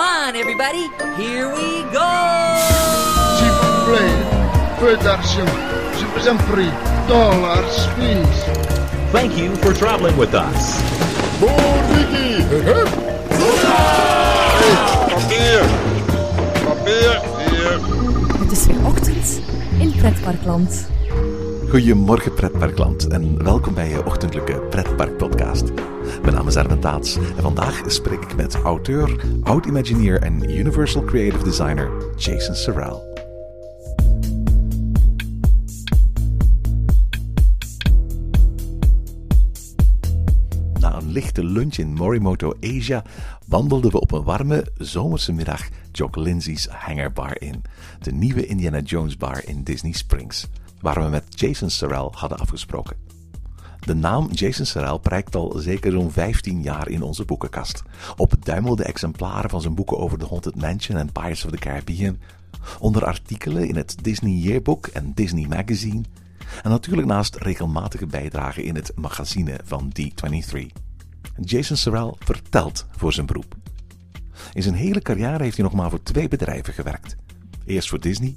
Come on, everybody. Here we go. S'il vous plaît, peu d'argent. Je vous en prie. Dollars, please. Thank you for traveling with us. Ricky. Papier! Papier! Hier! Het is weer ochtend in Pretparkland. Goedemorgen pretparkland en welkom bij je ochtendelijke pretparkpodcast. Mijn naam is Erwin Taats en vandaag spreek ik met auteur, oud-imagineer en Universal Creative Designer Jason Sorrell. Na een lichte lunch in Morimoto, Asia, wandelden we op een warme zomerse middag Jock Lindsay's Hangar Bar in, de nieuwe Indiana Jones bar in Disney Springs, waar we met Jason Sorrell hadden afgesproken. De naam Jason Sorrell prijkt al zeker zo'n 15 jaar in onze boekenkast. Op duimelde exemplaren van zijn boeken over The Haunted Mansion en Pirates of the Caribbean, onder artikelen in het Disney Yearbook en Disney Magazine, en natuurlijk naast regelmatige bijdragen in het magazine van D23. Jason Sorrell vertelt voor zijn beroep. In zijn hele carrière heeft hij nog maar voor twee bedrijven gewerkt. Eerst voor Disney,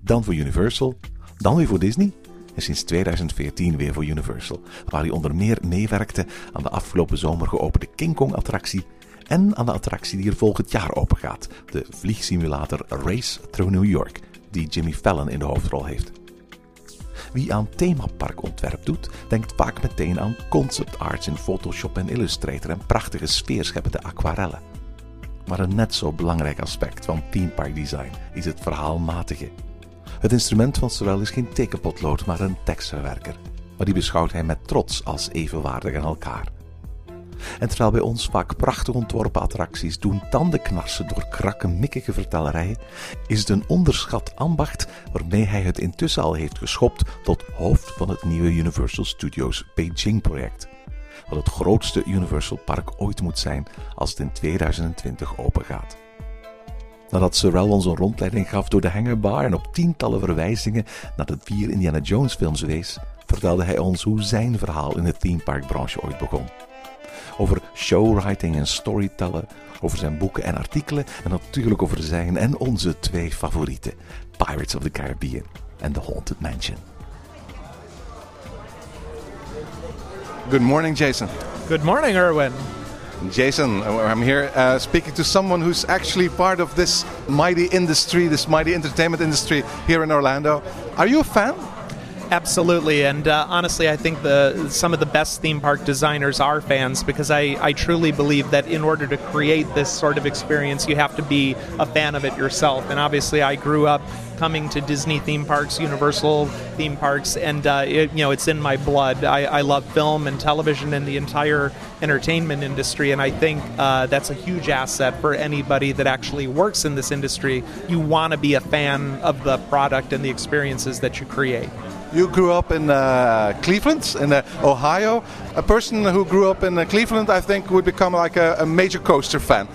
dan voor Universal, dan weer voor Disney en sinds 2014 weer voor Universal, waar hij onder meer meewerkte aan de afgelopen zomer geopende King Kong attractie en aan de attractie die er volgend jaar opengaat, de vliegsimulator Race Through New York, die Jimmy Fallon in de hoofdrol heeft. Wie aan themaparkontwerp doet, denkt vaak meteen aan concept arts in Photoshop en Illustrator en prachtige sfeerscheppende aquarellen. Maar een net zo belangrijk aspect van themepark design is het verhaalmatige. Het instrument van Sorel is geen tekenpotlood, maar een tekstverwerker. Maar die beschouwt hij met trots als evenwaardig aan elkaar. En terwijl bij ons vaak prachtig ontworpen attracties doen tandenknarsen door krakkemikkige vertellerijen, is het een onderschat ambacht waarmee hij het intussen al heeft geschopt tot hoofd van het nieuwe Universal Studios Beijing-project. Wat het grootste Universal Park ooit moet zijn als het in 2020 opengaat. Nadat Sorrell ons een rondleiding gaf door de hangarbar en op tientallen verwijzingen naar de vier Indiana Jones films wees, vertelde hij ons hoe zijn verhaal in de themeparkbranche ooit begon. Over showwriting en storytellen, over zijn boeken en artikelen en natuurlijk over zijn en onze twee favorieten, Pirates of the Caribbean en The Haunted Mansion. Good morning, Jason. Good morning, Erwin. Jason, I'm here uh, speaking to someone who's actually part of this mighty industry, this mighty entertainment industry here in Orlando. Are you a fan? Absolutely, and uh, honestly, I think the some of the best theme park designers are fans because I, I truly believe that in order to create this sort of experience, you have to be a fan of it yourself. And obviously, I grew up coming to Disney theme parks, Universal theme parks, and uh, it, you know it's in my blood. I, I, love film and television and the entire entertainment industry, and I think uh, that's a huge asset for anybody that actually works in this industry. You want to be a fan of the product and the experiences that you create. You grew up in uh, Cleveland, in uh, Ohio. A person who grew up in uh, Cleveland, I think, would become like a, a major coaster fan.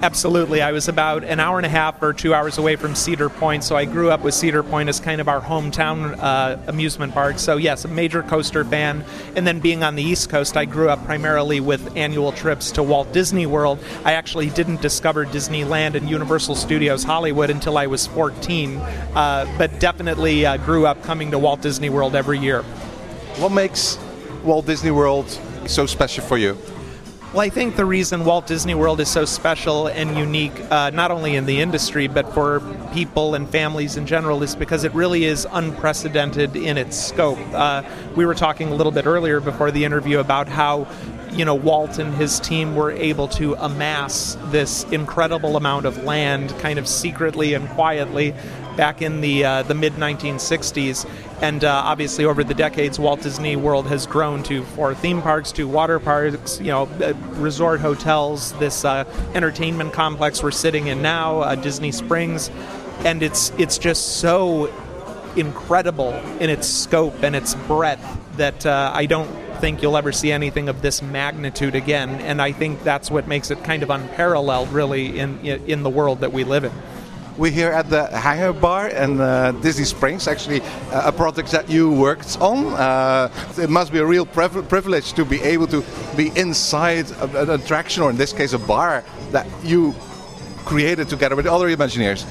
Absolutely. I was about an hour and a half or two hours away from Cedar Point, so I grew up with Cedar Point as kind of our hometown uh, amusement park. So, yes, a major coaster fan. And then being on the East Coast, I grew up primarily with annual trips to Walt Disney World. I actually didn't discover Disneyland and Universal Studios Hollywood until I was 14, uh, but definitely uh, grew up coming to Walt Disney World every year. What makes Walt Disney World so special for you? Well, I think the reason Walt Disney World is so special and unique, uh, not only in the industry, but for people and families in general, is because it really is unprecedented in its scope. Uh, we were talking a little bit earlier before the interview about how you know Walt and his team were able to amass this incredible amount of land kind of secretly and quietly back in the uh, the mid 1960s and uh, obviously over the decades Walt Disney World has grown to four theme parks to water parks you know uh, resort hotels this uh, entertainment complex we're sitting in now uh, Disney Springs and it's it's just so incredible in its scope and its breadth that I don't think you'll ever see anything of this magnitude again. And I think that's what makes it kind of unparalleled, really, in in the world that we live in. We're here at the Hangar Bar in uh, Disney Springs, actually uh, a project that you worked on. Uh, it must be a real privilege to be able to be inside an attraction, or in this case, a bar that you created together with other Imagineers.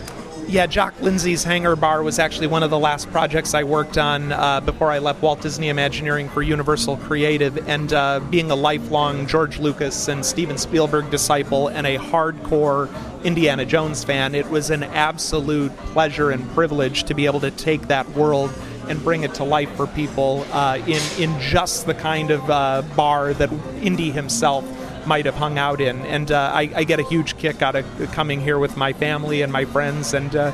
Yeah, Jock Lindsay's Hangar Bar was actually one of the last projects I worked on uh, before I left Walt Disney Imagineering for Universal Creative. And uh, being a lifelong George Lucas and Steven Spielberg disciple and a hardcore Indiana Jones fan, it was an absolute pleasure and privilege to be able to take that world and bring it to life for people uh, in in just the kind of uh, bar that Indy himself might have hung out in. And uh, I, I, get a huge kick out of coming here with my family and my friends. And uh,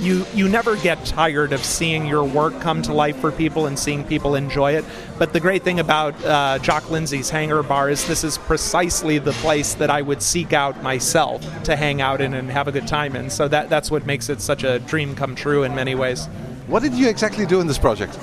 you you never get tired of seeing your work come to life for people and seeing people enjoy it. But the great thing about uh, Jock Lindsay's Hangar Bar is this is precisely the place that I would seek out myself to hang out in and have a good time in. So that that's what makes it such a dream come true in many ways. What did you exactly do in this project?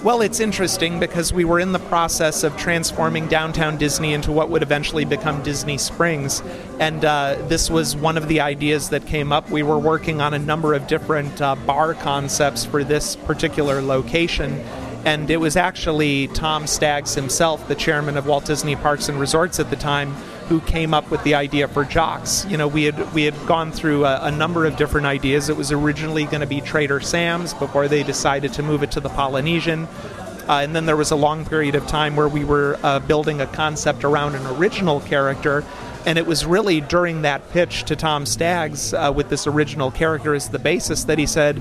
Well, it's interesting because we were in the process of transforming downtown Disney into what would eventually become Disney Springs. And uh, this was one of the ideas that came up. We were working on a number of different uh, bar concepts for this particular location. And it was actually Tom Staggs himself, the chairman of Walt Disney Parks and Resorts at the time, who came up with the idea for Jocks. You know, we had we had gone through a, a number of different ideas. It was originally going to be Trader Sam's before they decided to move it to the Polynesian. Uh, and then there was a long period of time where we were uh, building a concept around an original character. And it was really during that pitch to Tom Staggs uh, with this original character as the basis that he said,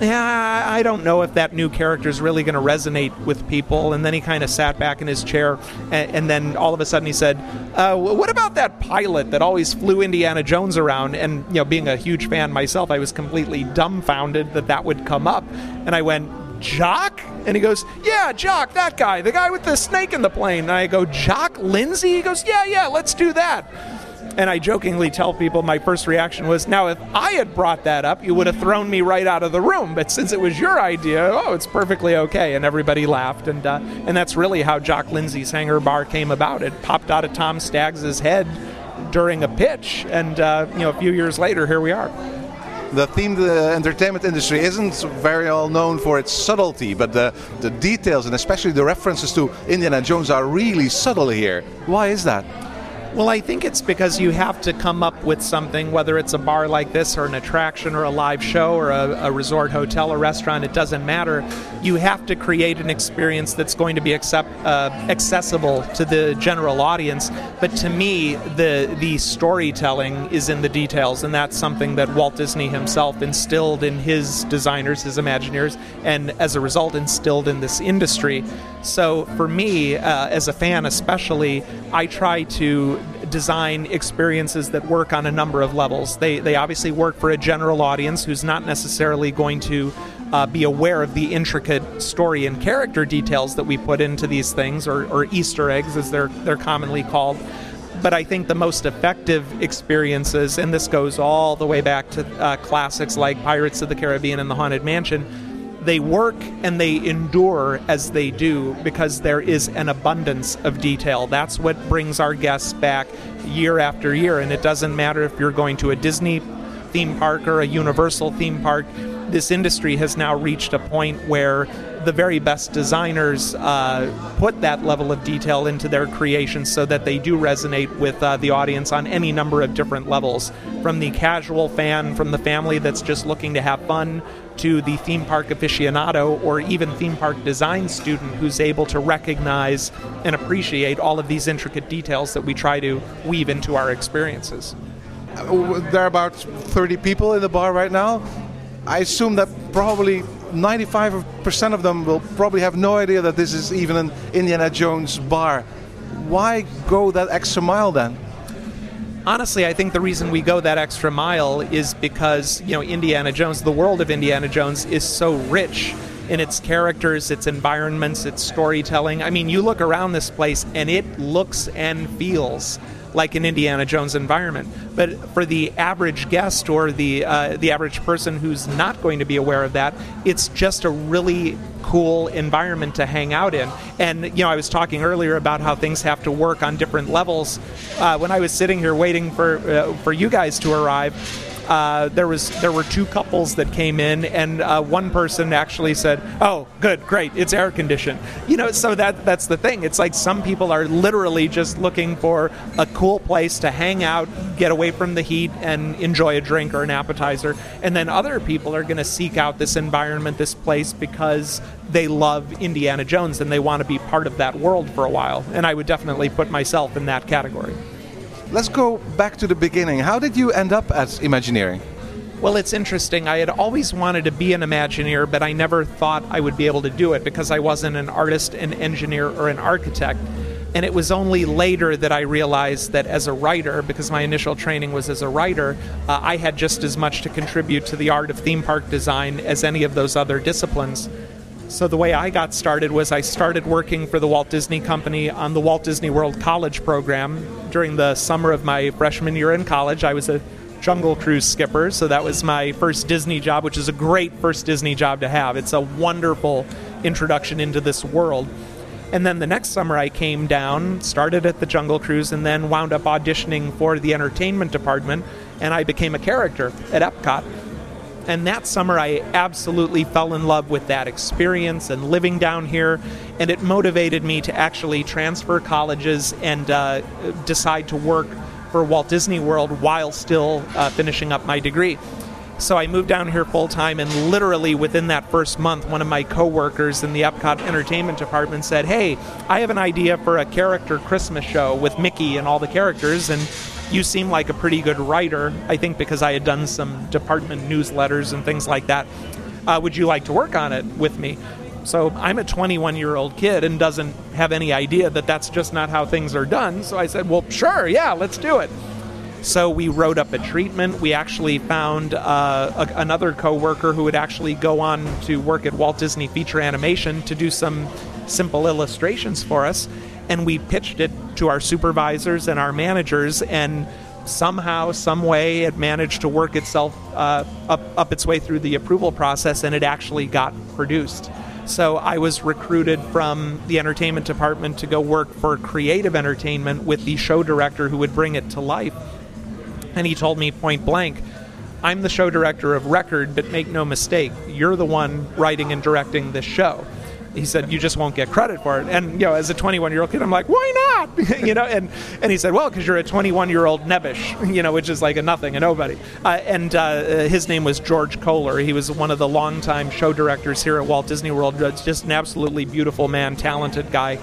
yeah, I don't know if that new character is really going to resonate with people. And then he kind of sat back in his chair, and, and then all of a sudden he said, uh, "What about that pilot that always flew Indiana Jones around?" And you know, being a huge fan myself, I was completely dumbfounded that that would come up, and I went. Jock? And he goes, Yeah, Jock, that guy, the guy with the snake in the plane. And I go, Jock Lindsay? He goes, Yeah, yeah, let's do that. And I jokingly tell people my first reaction was, now, if I had brought that up, you would have thrown me right out of the room. But since it was your idea, oh, it's perfectly okay. And everybody laughed. And, uh, and that's really how Jock Lindsay's Hangar Bar came about. It popped out of Tom Staggs' head during a pitch. And, uh, you know, a few years later, here we are the themed entertainment industry isn't very well known for its subtlety, but the, the details and especially the references to Indiana Jones are really subtle here. Why is that? Well, I think it's because you have to come up with something, whether it's a bar like this or an attraction or a live show or a, a resort hotel or restaurant, it doesn't matter. You have to create an experience that's going to be accept, uh, accessible to the general audience. But to me, the, the storytelling is in the details, and that's something that Walt Disney himself instilled in his designers, his Imagineers, and as a result, instilled in this industry. So for me, uh, as a fan especially, I try to design experiences that work on a number of levels. They, they obviously work for a general audience who's not necessarily going to uh, be aware of the intricate story and character details that we put into these things, or, or Easter eggs as they're, they're commonly called. But I think the most effective experiences, and this goes all the way back to uh, classics like Pirates of the Caribbean and The Haunted Mansion, they work and they endure as they do because there is an abundance of detail. That's what brings our guests back year after year. And it doesn't matter if you're going to a Disney theme park or a Universal theme park, this industry has now reached a point where the very best designers uh, put that level of detail into their creations so that they do resonate with uh, the audience on any number of different levels. From the casual fan, from the family that's just looking to have fun, to the theme park aficionado or even theme park design student who's able to recognize and appreciate all of these intricate details that we try to weave into our experiences. Uh, there are about 30 people in the bar right now. I assume that probably 95% of them will probably have no idea that this is even an Indiana Jones bar. Why go that extra mile then? Honestly, I think the reason we go that extra mile is because, you know, Indiana Jones, the world of Indiana Jones is so rich in its characters, its environments, its storytelling. I mean, you look around this place and it looks and feels like an Indiana Jones environment. But for the average guest or the uh, the average person who's not going to be aware of that, it's just a really cool environment to hang out in. And you know, I was talking earlier about how things have to work on different levels. Uh, when I was sitting here waiting for uh, for you guys to arrive, uh, there was there were two couples that came in, and uh, one person actually said, "Oh, good, great, it's air conditioned." You know, so that that's the thing. It's like some people are literally just looking for a cool place to hang out, get away from the heat, and enjoy a drink or an appetizer, and then other people are going to seek out this environment, this place, because they love Indiana Jones and they want to be part of that world for a while. And I would definitely put myself in that category. Let's go back to the beginning. How did you end up at Imagineering? Well, it's interesting. I had always wanted to be an Imagineer, but I never thought I would be able to do it because I wasn't an artist, an engineer, or an architect. And it was only later that I realized that as a writer, because my initial training was as a writer, uh, I had just as much to contribute to the art of theme park design as any of those other disciplines. So the way I got started was I started working for the Walt Disney Company on the Walt Disney World College program during the summer of my freshman year in college. I was a Jungle Cruise skipper, so that was my first Disney job, which is a great first Disney job to have. It's a wonderful introduction into this world. And then the next summer, I came down, started at the Jungle Cruise, and then wound up auditioning for the entertainment department, and I became a character at Epcot. And that summer, I absolutely fell in love with that experience and living down here. And it motivated me to actually transfer colleges and uh, decide to work for Walt Disney World while still uh, finishing up my degree. So I moved down here full time, and literally within that first month, one of my coworkers in the Epcot Entertainment Department said, "Hey, I have an idea for a character Christmas show with Mickey and all the characters, and you seem like a pretty good writer. I think because I had done some department newsletters and things like that. Uh, would you like to work on it with me?" So I'm a 21 year old kid and doesn't have any idea that that's just not how things are done. So I said, "Well, sure, yeah, let's do it." So we wrote up a treatment. We actually found uh, a, another coworker who would actually go on to work at Walt Disney Feature Animation to do some simple illustrations for us. And we pitched it to our supervisors and our managers, and somehow, some way, it managed to work itself uh, up, up its way through the approval process, and it actually got produced. So I was recruited from the entertainment department to go work for creative entertainment with the show director who would bring it to life and he told me point blank, I'm the show director of record, but make no mistake, you're the one writing and directing this show. He said, "You just won't get credit for it." And you know, as a 21 year old kid, I'm like, "Why not?" you know, and and he said, "Well, because you're a 21 year old nebbish, you know, which is like a nothing, a nobody." Uh, and uh, his name was George Kohler. He was one of the longtime show directors here at Walt Disney World. Just an absolutely beautiful man, talented guy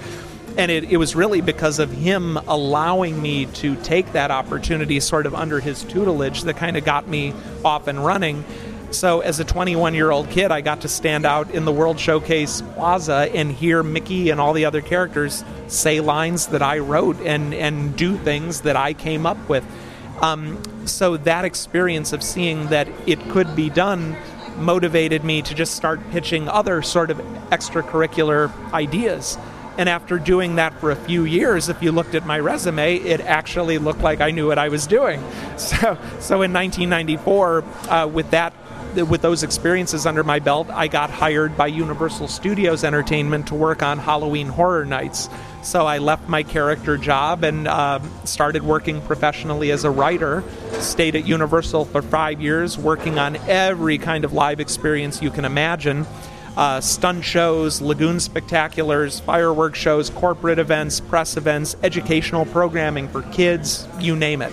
and it, it was really because of him allowing me to take that opportunity sort of under his tutelage that kind of got me off and running. So, as a 21 year old kid, I got to stand out in the World Showcase Plaza and hear Mickey and all the other characters say lines that I wrote and, and do things that I came up with. Um, so, that experience of seeing that it could be done motivated me to just start pitching other sort of extracurricular ideas. And after doing that for a few years, if you looked at my resume, it actually looked like I knew what I was doing. So, so in 1994, uh, with that with those experiences under my belt, I got hired by Universal Studios Entertainment to work on Halloween Horror Nights. So I left my character job and uh, started working professionally as a writer. Stayed at Universal for five years, working on every kind of live experience you can imagine uh, stunt shows, lagoon spectaculars, fireworks shows, corporate events, press events, educational programming for kids, you name it.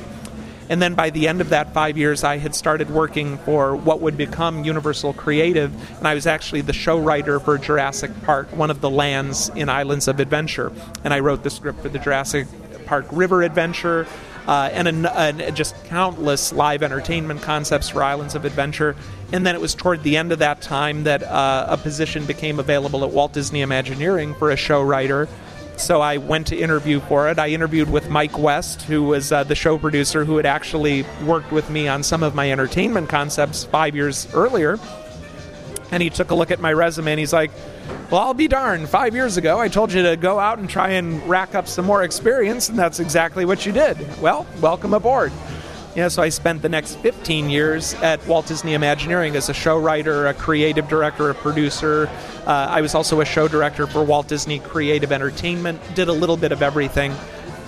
And then by the end of that five years, I had started working for what would become Universal Creative, and I was actually the show writer for Jurassic Park, one of the lands in Islands of Adventure. And I wrote the script for the Jurassic Park River Adventure, uh, and, a, and just countless live entertainment concepts for Islands of Adventure. And then it was toward the end of that time that uh, a position became available at Walt Disney Imagineering for a show writer. So I went to interview for it. I interviewed with Mike West, who was uh, the show producer who had actually worked with me on some of my entertainment concepts five years earlier. And he took a look at my resume and he's like, Well, I'll be darned. Five years ago, I told you to go out and try and rack up some more experience, and that's exactly what you did. Well, welcome aboard. Yeah, so I spent the next 15 years at Walt Disney Imagineering as a show writer, a creative director, a producer. Uh, I was also a show director for Walt Disney Creative Entertainment, did a little bit of everything.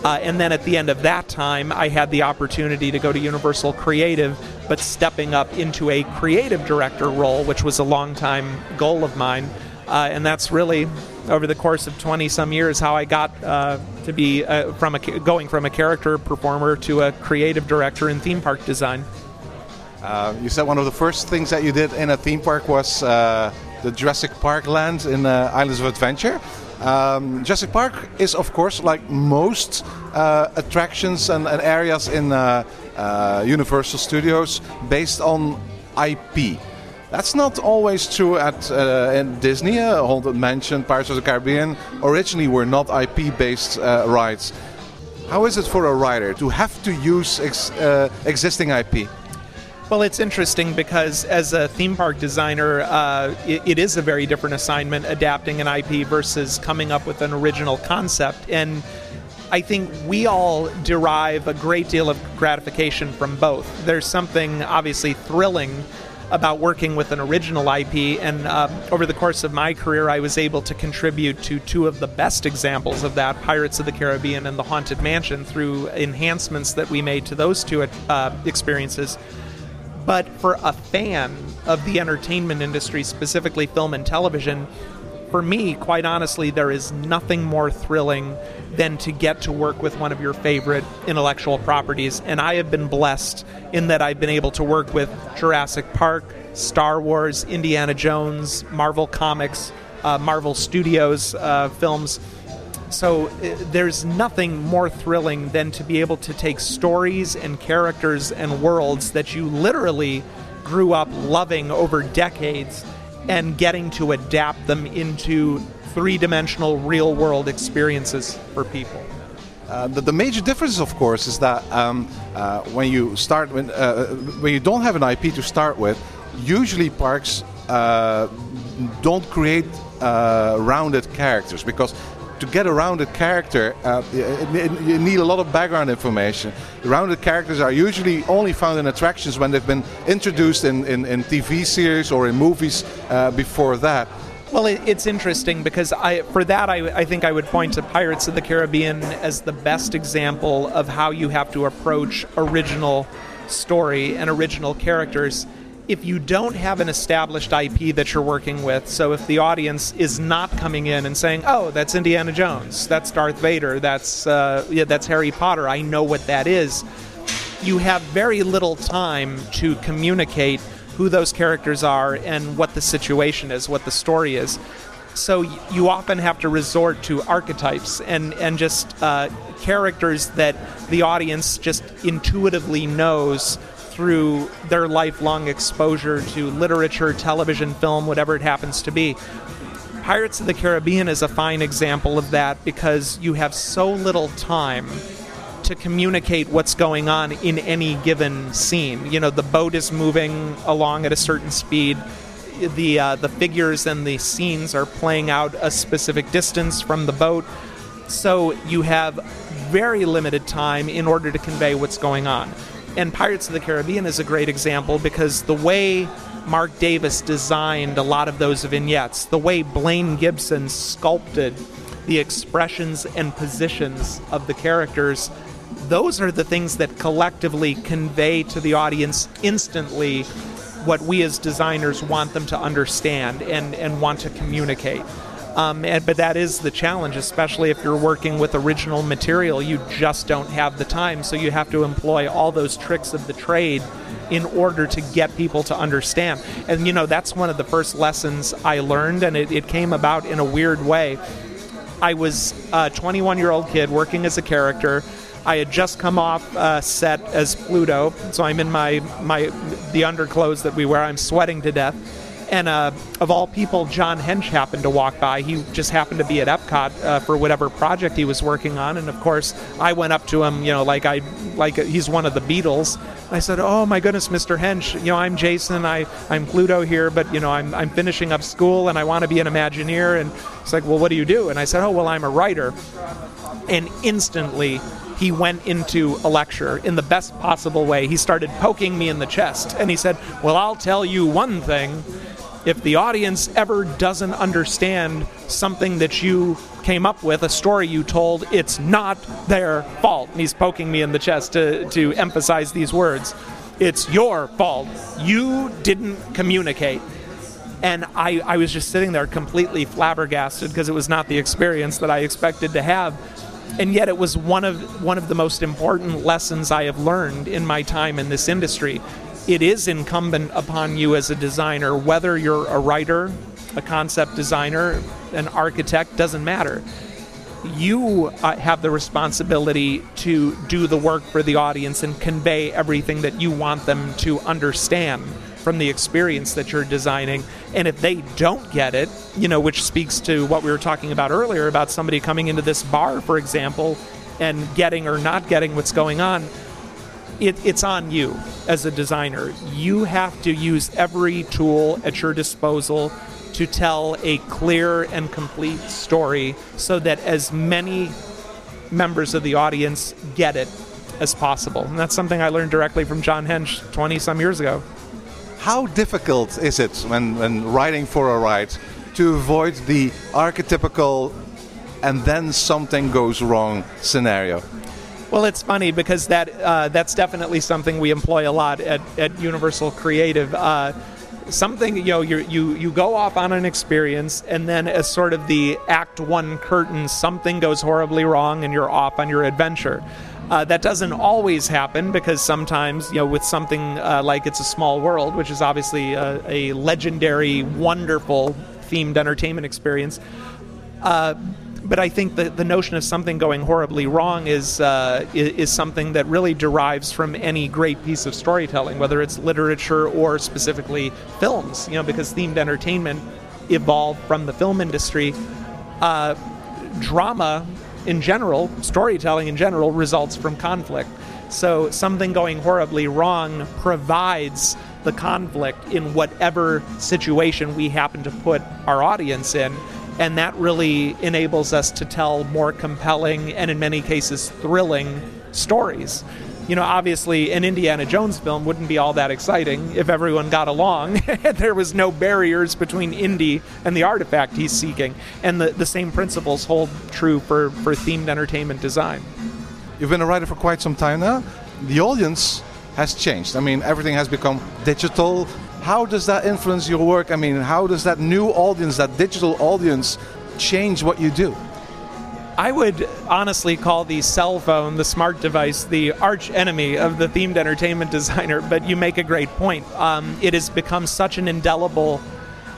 Uh, and then at the end of that time, I had the opportunity to go to Universal Creative, but stepping up into a creative director role, which was a long time goal of mine. Uh, and that's really over the course of 20 some years how I got uh, to be uh, from a, going from a character performer to a creative director in theme park design. Uh, you said one of the first things that you did in a theme park was uh, the Jurassic Park land in uh, Islands of Adventure. Um, Jurassic Park is, of course, like most uh, attractions and, and, areas in uh, uh, Universal Studios, based on IP. That's not always true at uh, in Disney. Uh, Haunted Mansion, Pirates of the Caribbean originally were not IP-based uh, rides. How is it for a writer to have to use ex existing IP? Well, it's interesting because as a theme park designer, uh, it, it is a very different assignment adapting an IP versus coming up with an original concept. And I think we all derive a great deal of gratification from both. There's something obviously thrilling about working with an original IP, and uh, over the course of my career, I was able to contribute to two of the best examples of that Pirates of the Caribbean and The Haunted Mansion through enhancements that we made to those two uh, experiences. But for a fan of the entertainment industry, specifically film and television, for me, quite honestly, there is nothing more thrilling than to get to work with one of your favorite intellectual properties. And I have been blessed in that I've been able to work with Jurassic Park, Star Wars, Indiana Jones, Marvel Comics, uh, Marvel Studios uh, films so uh, there's nothing more thrilling than to be able to take stories and characters and worlds that you literally grew up loving over decades and getting to adapt them into three dimensional real world experiences for people. Uh, the, the, major difference, of course, is that um, uh, when you start when, uh, when you don't have an IP to start with, usually parks uh, don't create uh, rounded characters because to get a rounded character, uh, you need a lot of background information. Rounded characters are usually only found in attractions when they've been introduced in, in, in TV series or in movies uh, before that. Well, it's interesting because I, for that, I, I think I would point to Pirates of the Caribbean as the best example of how you have to approach original story and original characters if you don't have an established IP that you're working with, so if the audience is not coming in and saying, "Oh, that's Indiana Jones, that's Darth Vader, that's uh, yeah, that's Harry Potter," I know what that is. You have very little time to communicate who those characters are and what the situation is, what the story is. So you often have to resort to archetypes and and just uh, characters that the audience just intuitively knows through their lifelong exposure to literature, television, film, whatever it happens to be. Pirates of the Caribbean is a fine example of that because you have so little time to communicate what's going on in any given scene. You know, the boat is moving along at a certain speed. The uh, the figures and the scenes are playing out a specific distance from the boat, so you have very limited time in order to convey what's going on. And Pirates of the Caribbean is a great example because the way Marc Davis designed a lot of those vignettes, the way Blaine Gibson sculpted the expressions and positions of the characters, those are the things that collectively convey to the audience instantly what we as designers want them to understand and, and want to communicate. Um, and, but that is the challenge, especially if you're working with original material. You just don't have the time, so you have to employ all those tricks of the trade in order to get people to understand. And you know, that's one of the first lessons I learned, and it, it came about in a weird way. I was a 21 year old kid working as a character. I had just come off uh, set as Pluto, so I'm in my my the underclothes that we wear. I'm sweating to death and uh, of all people, John Hench happened to walk by. He just happened to be at Epcot uh, for whatever project he was working on, and of course, I went up to him, you know, like I, like he's one of the Beatles. I said, "Oh my goodness, Mr. Hench, you know, I'm Jason. I, I'm Pluto here, but you know, I'm, I'm finishing up school, and I want to be an Imagineer." And it's like, "Well, what do you do?" And I said, "Oh, well, I'm a writer." And instantly, he went into a lecture in the best possible way. He started poking me in the chest, and he said, "Well, I'll tell you one thing." If the audience ever doesn't understand something that you came up with, a story you told, it's not their fault. And he's poking me in the chest to, to emphasize these words. It's your fault. You didn't communicate. And I, I was just sitting there completely flabbergasted because it was not the experience that I expected to have. And yet it was one of one of the most important lessons I have learned in my time in this industry. It is incumbent upon you as a designer, whether you're a writer, a concept designer, an architect, doesn't matter you uh, have the responsibility to do the work for the audience and convey everything that you want them to understand from the experience that you're designing. And if they don't get it, you know, which speaks to what we were talking about earlier about somebody coming into this bar, for example, and getting or not getting what's going on, it, it's on you as a designer. You have to use every tool at your disposal to tell a clear and complete story so that as many members of the audience get it as possible. And that's something I learned directly from John Hench 20 some years ago. How difficult is it when, when writing for a ride to avoid the archetypical and then something goes wrong scenario? Well, it's funny because that uh, that's definitely something we employ a lot at, at Universal Creative. Uh, something you know you you you go off on an experience and then as sort of the act one curtain something goes horribly wrong and you're off on your adventure uh, that doesn't always happen because sometimes you know with something uh, like it's a small world which is obviously a, a legendary wonderful themed entertainment experience uh, but I think that the notion of something going horribly wrong is, uh, is, is something that really derives from any great piece of storytelling, whether it's literature or specifically films. You know, because themed entertainment evolved from the film industry. Uh, drama, in general, storytelling in general, results from conflict. So something going horribly wrong provides the conflict in whatever situation we happen to put our audience in and that really enables us to tell more compelling and in many cases thrilling stories. You know obviously an indiana jones film wouldn't be all that exciting if everyone got along. There was no barriers between indy and the artifact he's seeking and the, the same principles hold true for, for themed entertainment design. You've been a writer for quite some time now. The audience has changed. I mean everything has become digital how does that influence your work? I mean, how does that new audience, that digital audience, change what you do? I would honestly call the cell phone, the smart device, the arch enemy of the themed entertainment designer, but you make a great point. Um, it has become such an indelible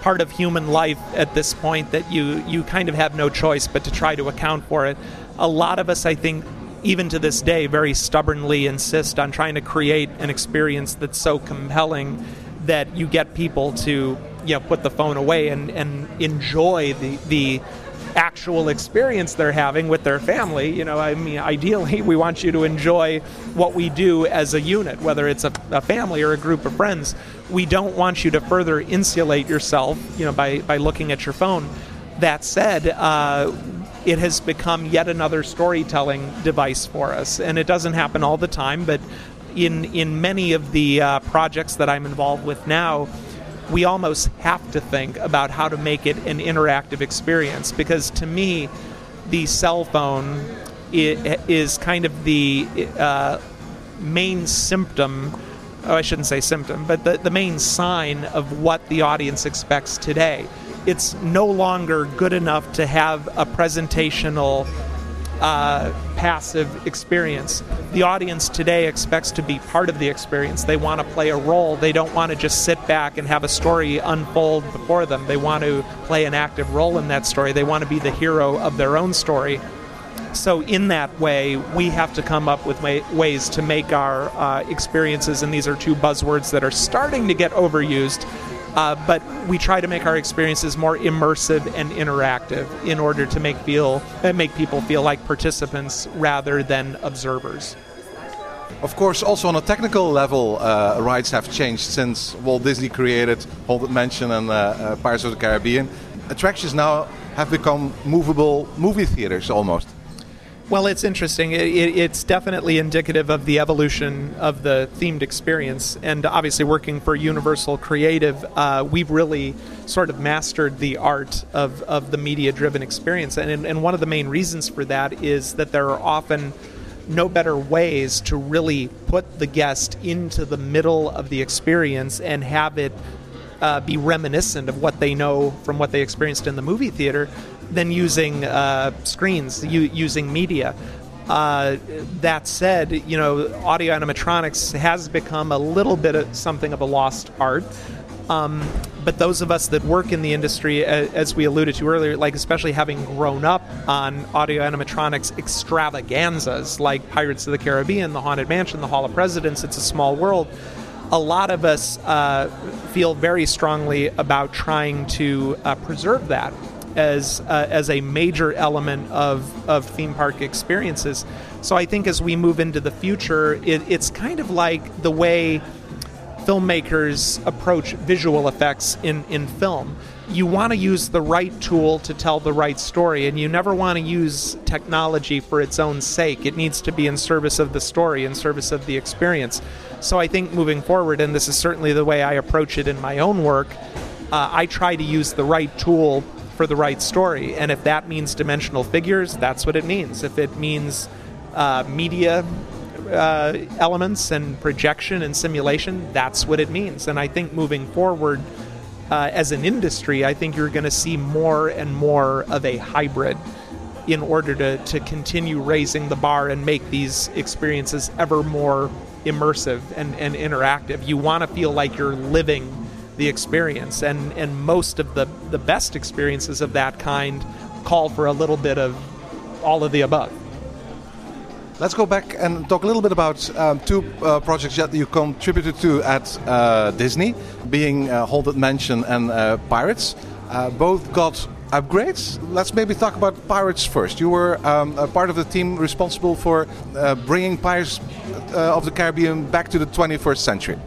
part of human life at this point that you, you kind of have no choice but to try to account for it. A lot of us, I think, even to this day, very stubbornly insist on trying to create an experience that's so compelling that you get people to you know put the phone away and, and enjoy the the actual experience they're having with their family. You know, I mean, ideally, we want you to enjoy what we do as a unit, whether it's a, a, family or a group of friends. We don't want you to further insulate yourself, you know, by, by looking at your phone. That said, uh, it has become yet another storytelling device for us, and it doesn't happen all the time, but in in many of the uh, projects that I'm involved with now, we almost have to think about how to make it an interactive experience because to me, the cell phone is kind of the uh, main symptom. Oh, I shouldn't say symptom, but the, the main sign of what the audience expects today. It's no longer good enough to have a presentational uh, passive experience. The audience today expects to be part of the experience. They want to play a role. They don't want to just sit back and have a story unfold before them. They want to play an active role in that story. They want to be the hero of their own story. So, in that way, we have to come up with way, ways to make our uh, experiences, and these are two buzzwords that are starting to get overused, uh, but we try to make our experiences more immersive and interactive in order to make feel uh, make people feel like participants rather than observers. Of course, also on a technical level, uh, rides have changed since Walt Disney created Haunted Mansion and uh, uh, Pirates of the Caribbean. Attractions now have become movable movie theaters almost. Well, it's interesting. It, it, it's definitely indicative of the evolution of the themed experience. And obviously, working for Universal Creative, uh, we've really sort of mastered the art of, of the media driven experience. And, and one of the main reasons for that is that there are often no better ways to really put the guest into the middle of the experience and have it uh, be reminiscent of what they know from what they experienced in the movie theater than using uh, screens, u- using media. Uh, that said, you know, audio animatronics has become a little bit of something of a lost art. Um, but those of us that work in the industry, as we alluded to earlier, like especially having grown up on audio animatronics extravaganzas like Pirates of the Caribbean, The Haunted Mansion, The Hall of Presidents, It's a Small World, a lot of us uh, feel very strongly about trying to uh, preserve that as uh, as a major element of of theme park experiences. So I think as we move into the future, it, it's kind of like the way filmmakers approach visual effects in, in film. You want to use the right tool to tell the right story, and you never want to use technology for its own sake. It needs to be in service of the story, in service of the experience. So I think moving forward, and this is certainly the way I approach it in my own work, uh, I try to use the right tool for the right story. And if that means dimensional figures, that's what it means. If it means uh, media uh, elements and projection and simulation, that's what it means. And I think moving forward uh, as an industry, I think you're going to see more and more of a hybrid in order to, to continue raising the bar and make these experiences ever more immersive and, and interactive. You want to feel like you're living the experience, and, and most of the, the best experiences of that kind call for a little bit of all of the above. Let's go back and talk a little bit about um, two uh, projects that you contributed to at uh, Disney, being uh, Haunted Mansion and uh, Pirates. Uh, both got upgrades. Let's maybe talk about Pirates first. You were um, a part of the team responsible for uh, bringing Pirates of the Caribbean back to the 21st century.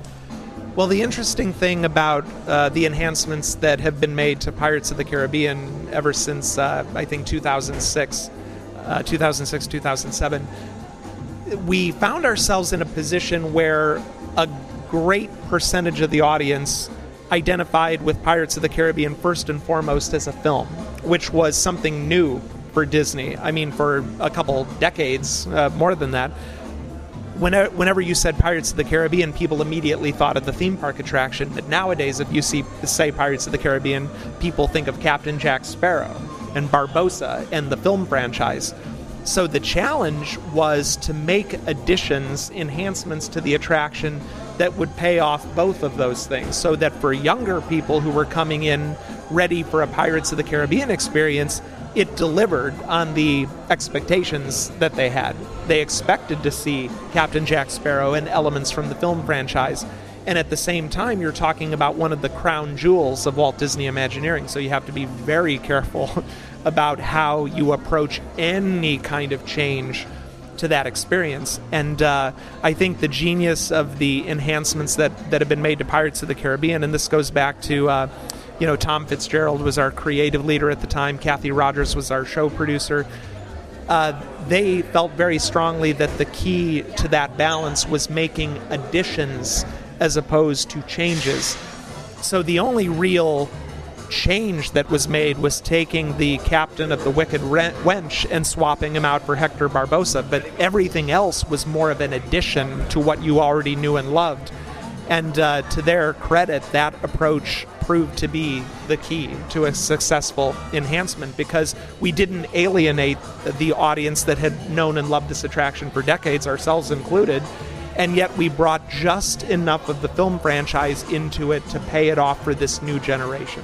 Well, the interesting thing about uh, the enhancements that have been made to Pirates of the Caribbean ever since uh, I think 2006, uh, 2006, 2007, we found ourselves in a position where a great percentage of the audience identified with Pirates of the Caribbean first and foremost as a film, which was something new for Disney. I mean, for a couple decades, uh, more than that. Whenever, whenever you said Pirates of the Caribbean, people immediately thought of the theme park attraction. But nowadays, if you see say Pirates of the Caribbean, people think of Captain Jack Sparrow and Barbossa and the film franchise. So the challenge was to make additions, enhancements to the attraction that would pay off both of those things. So that for younger people who were coming in ready for a Pirates of the Caribbean experience, it delivered on the expectations that they had. They expected to see Captain Jack Sparrow and elements from the film franchise. And at the same time, you're talking about one of the crown jewels of Walt Disney Imagineering. So you have to be very careful about how you approach any kind of change to that experience. And uh, I think the genius of the enhancements that, that have been made to Pirates of the Caribbean, and this goes back to, uh, you know, Tom Fitzgerald was our creative leader at the time, Kathy Rogers was our show producer. Uh, they felt very strongly that the key to that balance was making additions as opposed to changes. So the only real change that was made was taking the captain of the Wicked Wench and swapping him out for Hector Barbossa, but everything else was more of an addition to what you already knew and loved. And uh, to their credit, that approach proved to be the key to a successful enhancement because we didn't alienate the audience that had known and loved this attraction for decades, ourselves included and yet we brought just enough of the film franchise into it to pay it off for this new generation.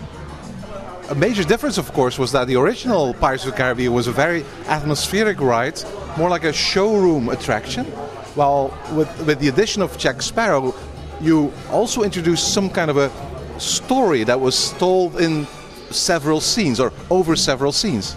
A major difference, of course, was that the original Pirates of the Caribbean was a very atmospheric ride, more like a showroom attraction. While with, with the addition of Jack Sparrow, you also introduced some kind of a story that was told in several scenes or over several scenes.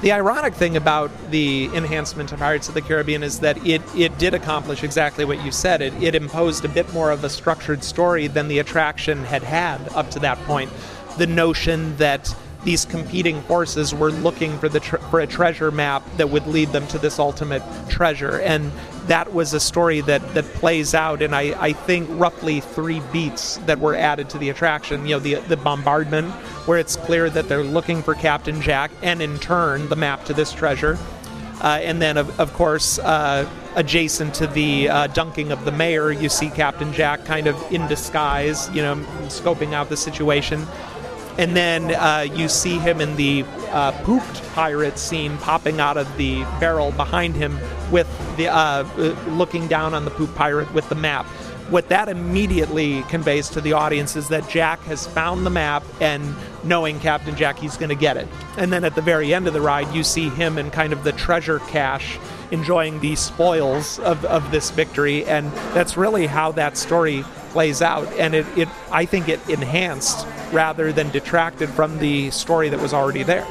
The ironic thing about the enhancement to Pirates of the Caribbean is that it, it did accomplish exactly what you said. It, it imposed a bit more of a structured story than the attraction had had up to that point the notion that these competing forces were looking for the tre- for a treasure map that would lead them to this ultimate treasure and that was a story that, that plays out in I, I think roughly three beats that were added to the attraction. You know, the the bombardment, where it's clear that they're looking for Captain Jack, and in turn the map to this treasure. Uh, and then, of, of course, uh, adjacent to the uh, dunking of the mayor, you see Captain Jack kind of in disguise, you know, scoping out the situation. And then uh, you see him in the uh, pooped pirate scene popping out of the barrel behind him with the uh, uh, looking down on the poop pirate with the map. What that immediately conveys to the audience is that Jack has found the map and knowing Captain Jack, he's going to get it. And then at the very end of the ride, you see him in kind of the treasure cache enjoying the spoils of, of this victory. And that's really how that story plays out. And it, it I think it enhanced rather than detracted from the story that was already there.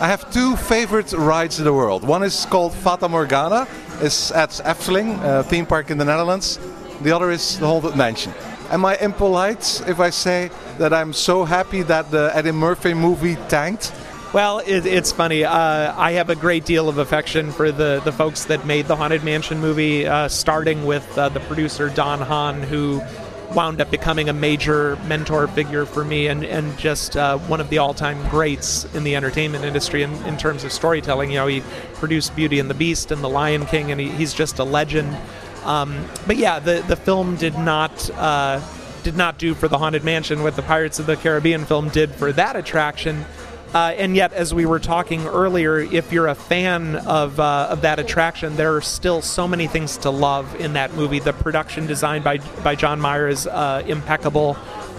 I have two favorite rides in the world. One is called Fata Morgana. It's at Efteling, a theme park in the Netherlands. The other is the Haunted Mansion. Am I impolite if I say that I'm so happy that the Eddie Murphy movie tanked? Well, it, it's funny. Uh, I have a great deal of affection for the, the folks that made the Haunted Mansion movie, uh, starting with uh, the producer Don Hahn, who wound up becoming a major mentor figure for me and, and just uh, one of the all time greats in the entertainment industry in, in terms of storytelling. You know, he produced Beauty and the Beast and The Lion King, and he, he's just a legend. Um, but yeah, the, the film did not. Uh, did not do for the Haunted Mansion what the Pirates of the Caribbean film did for that attraction. Uh, and yet, as we were talking earlier, if you're a fan of, uh, of that attraction, there are still so many things to love in that movie. The production design by, by John Myhre is uh, impeccable.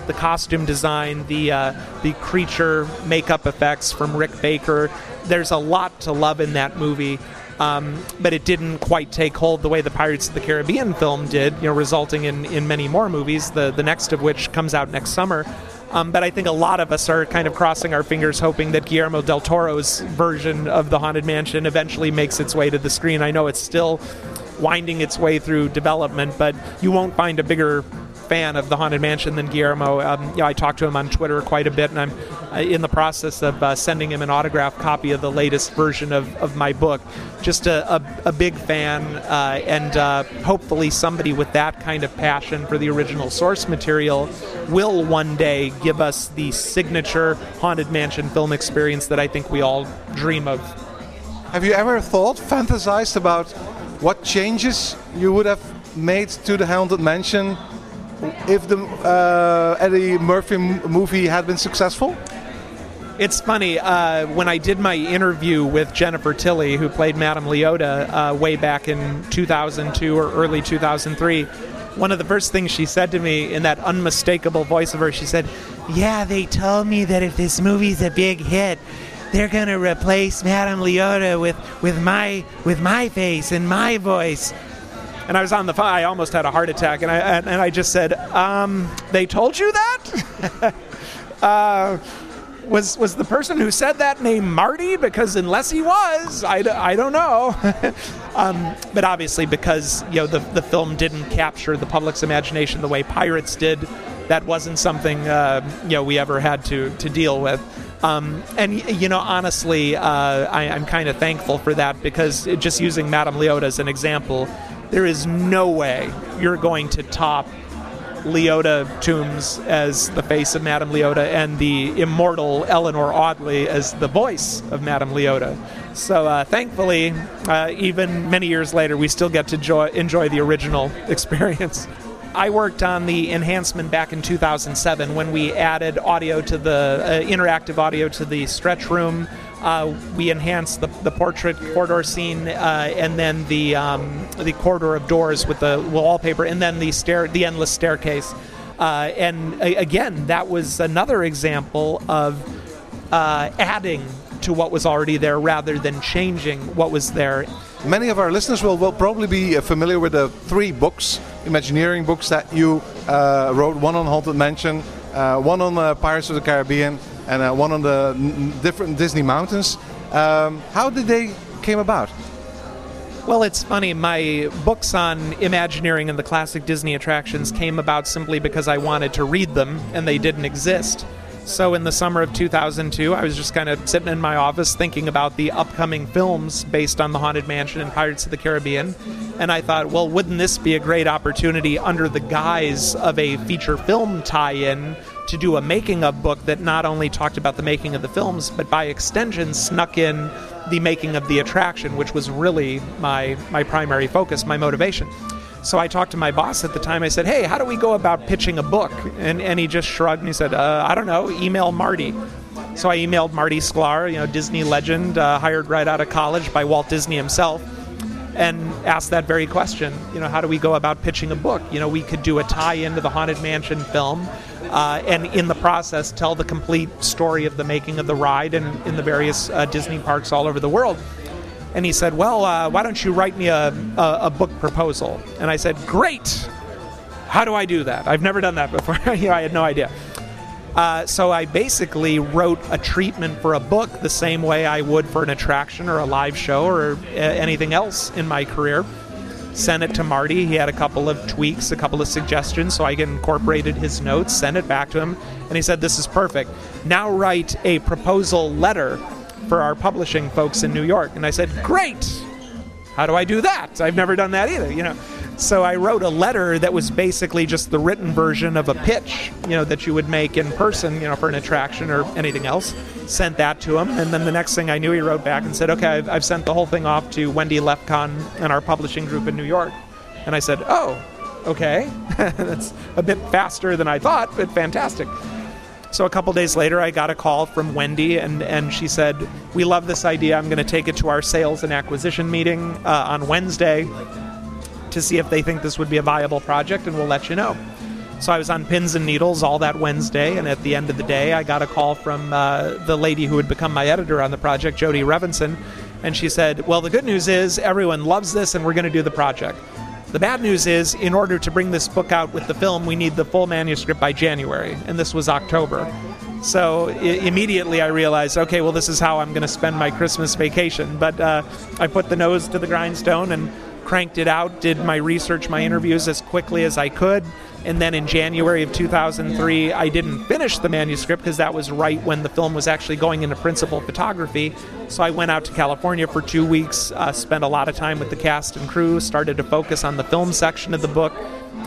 The costume design, the uh, the creature makeup effects from Rick Baker. There's a lot to love in that movie. Um, but it didn't quite take hold the way the Pirates of the Caribbean film did, you know, resulting in, in many more movies. The the next of which comes out next summer. Um, but I think a lot of us are kind of crossing our fingers, hoping that Guillermo del Toro's version of the Haunted Mansion eventually makes its way to the screen. I know it's still winding its way through development, but you won't find a bigger fan of the Haunted Mansion than Guillermo. Um, I talk to him on Twitter quite a bit, and I'm uh, in the process of uh, sending him an autographed copy of the latest version of, of my book. Just a, a, a big fan, uh, and uh, hopefully somebody with that kind of passion for the original source material will one day give us the signature Haunted Mansion film experience that I think we all dream of. Have you ever thought, fantasized about what changes you would have made to the Haunted Mansion if the uh, Eddie Murphy movie had been successful? It's funny uh, when I did my interview with Jennifer Tilly, who played Madame Leota uh, way back in 2002 or early 2003. One of the first things she said to me in that unmistakable voice of hers, she said, "Yeah, they told me that if this movie's a big hit, they're gonna replace Madame Leota with with my with my face and my voice." And I was on the phone. I almost had a heart attack, and I and, and I just said, um, "They told you that." uh, was was the person who said that named Marty? Because unless he was, I, I don't know. um, but obviously, because you know the the film didn't capture the public's imagination the way Pirates did, that wasn't something uh, you know we ever had to to deal with. Um, and you know, honestly, uh, I, am kind of thankful for that because just using Madame Leota as an example, there is no way you're going to top Leota Toombs as the face of Madame Leota and the immortal Eleanor Audley as the voice of Madame Leota. So uh, thankfully, uh, even many years later, we still get to enjoy, the original experience. I worked on the enhancement back in 2007 when we added audio to the uh, interactive audio to the stretch room. Uh, we enhanced the, the portrait corridor scene uh, and then the um, the corridor of doors with the wallpaper and then the stair the endless staircase. Uh, and again, that was another example of uh, adding to what was already there rather than changing what was there. Many of our listeners will, will probably be uh, familiar with the three books, Imagineering books that you uh, wrote one on Haunted Mansion, one on Pirates of the Caribbean, and uh, one on the different Disney mountains. Um, how did they came about? Well, it's funny. My books on Imagineering and the classic Disney attractions came about simply because I wanted to read them and they didn't exist. So in the summer of 2002, I was just kind of sitting in my office thinking about the upcoming films based on the Haunted Mansion and Pirates of the Caribbean. And I thought, well, wouldn't this be a great opportunity under the guise of a feature film tie in to do a making of book that not only talked about the making of the films, but by extension snuck in the making of the attraction, which was really my my primary focus, my motivation. So I talked to my boss at the time. I said, "Hey, how do we go about pitching a book?" And and he just shrugged and he said, uh, "I don't know. Email Marty." So I emailed Marty Sklar, you know, Disney legend, uh, hired right out of college by Walt Disney himself, and asked that very question. You know, how do we go about pitching a book? You know, we could do a tie into the Haunted Mansion film, uh, and in the process, tell the complete story of the making of the ride and in the various uh, Disney parks all over the world. And he said, Well, uh, why don't you write me a, a, a, book proposal? And I said, Great. How do I do that? I've never done that before. you know, I had no idea. Uh, so I basically wrote a treatment for a book the same way I would for an attraction or a live show or uh, anything else in my career. Sent it to Marty. He had a couple of tweaks, a couple of suggestions, so I incorporated his notes, sent it back to him, and he said, This is perfect. Now write a proposal letter for our publishing folks in New York. And I said, Great! How do I do that? I've never done that either, you know. So I wrote a letter that was basically just the written version of a pitch, you know, that you would make in person, you know, for an attraction or anything else. Sent that to him, and then the next thing I knew, he wrote back and said, "Okay, I've, I've sent the whole thing off to Wendy Lefkon and our publishing group in New York." And I said, "Oh, okay, that's a bit faster than I thought, but fantastic." So a couple days later, I got a call from Wendy, and, and she said, We love this idea. I'm going to take it to our sales and acquisition meeting uh, on Wednesday to see if they think this would be a viable project, and we'll let you know. So I was on pins and needles all that Wednesday, and at the end of the day, I got a call from uh, the lady who had become my editor on the project, Jody Revenson, and she said, Well, the good news is everyone loves this, and we're going to do the project. The bad news is, in order to bring this book out with the film, we need the full manuscript by January, and this was October. So I- immediately I realized, okay, well, this is how I'm going to spend my Christmas vacation. But uh, I put the nose to the grindstone and cranked it out, did my research, my interviews as quickly as I could. And then in January of 2003, I didn't finish the manuscript because that was right when the film was actually going into principal photography. So I went out to California for two weeks, uh, spent a lot of time with the cast and crew, started to focus on the film section of the book.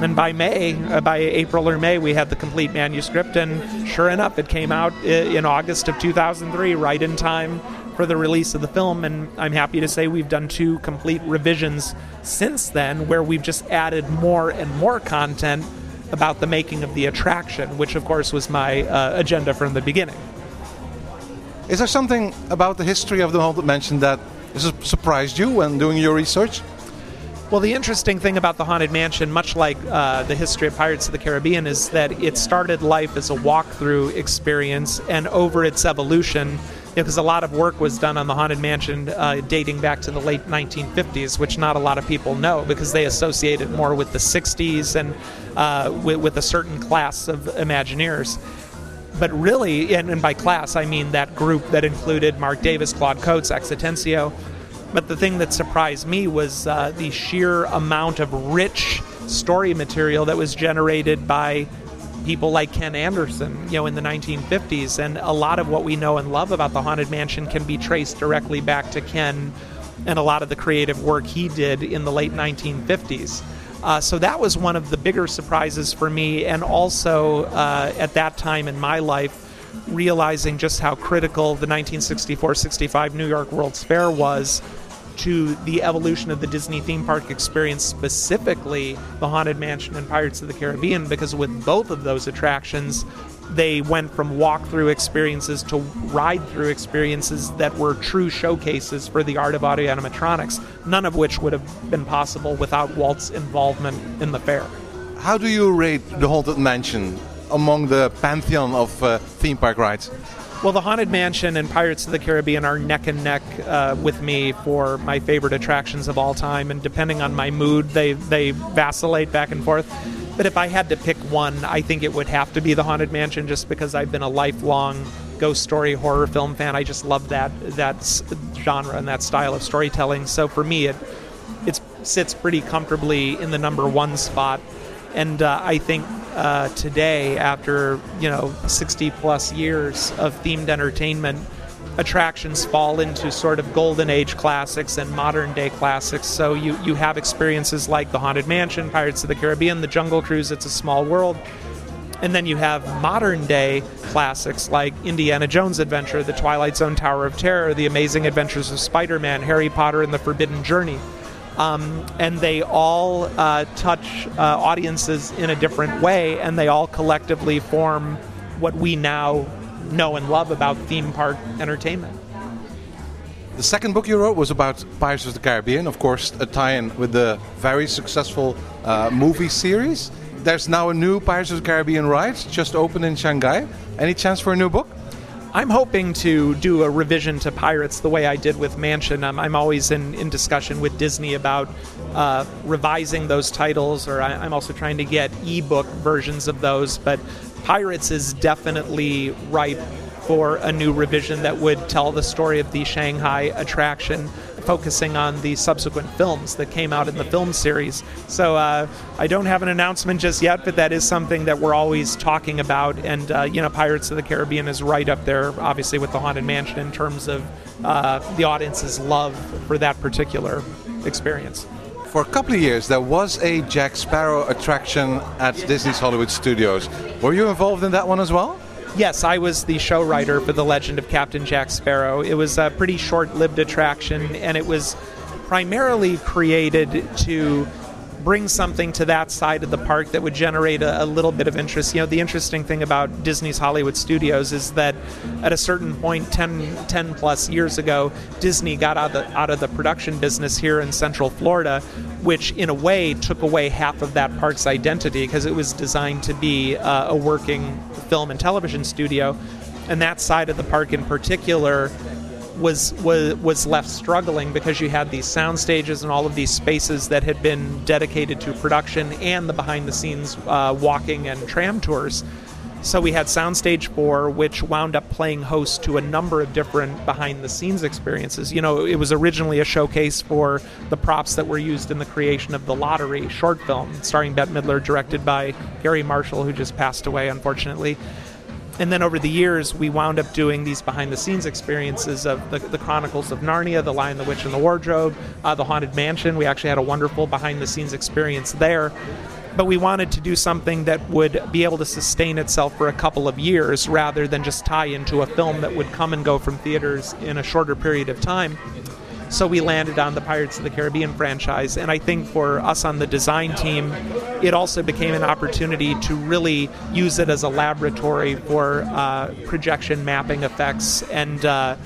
And by May, uh, by April or May, we had the complete manuscript. And sure enough, it came out in August of 2003, right in time for the release of the film. And I'm happy to say we've done two complete revisions since then, where we've just added more and more content about the making of the attraction, which of course was my uh, agenda from the beginning. Is there something about the history of the Haunted Mansion that surprised you when doing your research? Well, the interesting thing about the Haunted Mansion, much like uh, the history of Pirates of the Caribbean, is that it started life as a walkthrough experience, and over its evolution, because a lot of work was done on the Haunted Mansion uh, dating back to the late 1950s, which not a lot of people know because they associate it more with the 60s and uh, with, with, a certain class of Imagineers. But really, and, and by class, I mean that group that included Marc Davis, Claude Coats, X Atencio. But the thing that surprised me was uh, the sheer amount of rich story material that was generated by people like Ken Anderson, you know, in the 1950s. And a lot of what we know and love about the Haunted Mansion can be traced directly back to Ken and a lot of the creative work he did in the late 1950s. Uh, so that was one of the bigger surprises for me, and also uh, at that time in my life, realizing just how critical the 1964 65 New York World's Fair was to the evolution of the Disney theme park experience, specifically the Haunted Mansion and Pirates of the Caribbean, because with both of those attractions, they went from walk-through experiences to ride-through experiences that were true showcases for the art of audio animatronics, none of which would have been possible without Walt's involvement in the fair. How do you rate the Haunted Mansion among the pantheon of uh, theme park rides? Well, the Haunted Mansion and Pirates of the Caribbean are neck and neck uh, with me for my favorite attractions of all time, and depending on my mood, they they vacillate back and forth. But if I had to pick one, I think it would have to be the Haunted Mansion, just because I've been a lifelong ghost story horror film fan. I just love that that genre and that style of storytelling. So for me, it it sits pretty comfortably in the number one spot. And uh, I think uh, today, after you know 60 plus years of themed entertainment, attractions fall into sort of golden age classics and modern day classics. So you you have experiences like the Haunted Mansion, Pirates of the Caribbean, the Jungle Cruise, It's a Small World. and then you have modern day classics like Indiana Jones Adventure, The Twilight Zone Tower of Terror, The Amazing Adventures of Spider Man, Harry Potter and the Forbidden Journey. Um, and they all uh, touch uh, audiences in a different way, and they all collectively form what we now know and love about theme park entertainment. The second book you wrote was about Pirates of the Caribbean, of course, a tie in with the very successful uh, movie series. There's now a new Pirates of the Caribbean ride just opened in Shanghai. Any chance for a new book? I'm hoping to do a revision to Pirates the way I did with Mansion. I'm, I'm always in, in discussion with Disney about uh, revising those titles, or I, I'm also trying to get ebook versions of those. But Pirates is definitely ripe for a new revision that would tell the story of the Shanghai attraction, focusing on the subsequent films that came out in the film series. So uh, I don't have an announcement just yet, but that is something that we're always talking about. And uh, you know, Pirates of the Caribbean is right up there, obviously, with the Haunted Mansion in terms of uh, the audience's love for that particular experience. For a couple of years, there was a Jack Sparrow attraction at Disney's Hollywood Studios. Were you involved in that one as well? Yes, I was the show writer for The Legend of Captain Jack Sparrow. It was a pretty short lived attraction, and it was primarily created to bring something to that side of the park that would generate a, a, little bit of interest. You know, the interesting thing about Disney's Hollywood Studios is that at a certain point, 10, 10 plus years ago, Disney got out of, the, out of the production business here in Central Florida, which in a way took away half of that park's identity because it was designed to be uh, a working film and television studio. And that side of the park in particular was was was left struggling because you had these sound stages and all of these spaces that had been dedicated to production and the behind the scenes uh, walking and tram tours. So we had Soundstage 4, which wound up playing host to a number of different behind the scenes experiences. You know, it was originally a showcase for the props that were used in the creation of The Lottery short film, starring Bette Midler, directed by Garry Marshall, who just passed away, unfortunately and then over the years, we wound up doing these behind the scenes experiences of the, the, Chronicles of Narnia, The Lion, the Witch, and the Wardrobe, uh, The Haunted Mansion. We actually had a wonderful behind the scenes experience there. But we wanted to do something that would be able to sustain itself for a couple of years rather than just tie into a film that would come and go from theaters in a shorter period of time. So we landed on the Pirates of the Caribbean franchise. And I think for us on the design team, it also became an opportunity to really use it as a laboratory for uh, projection mapping effects. And uh,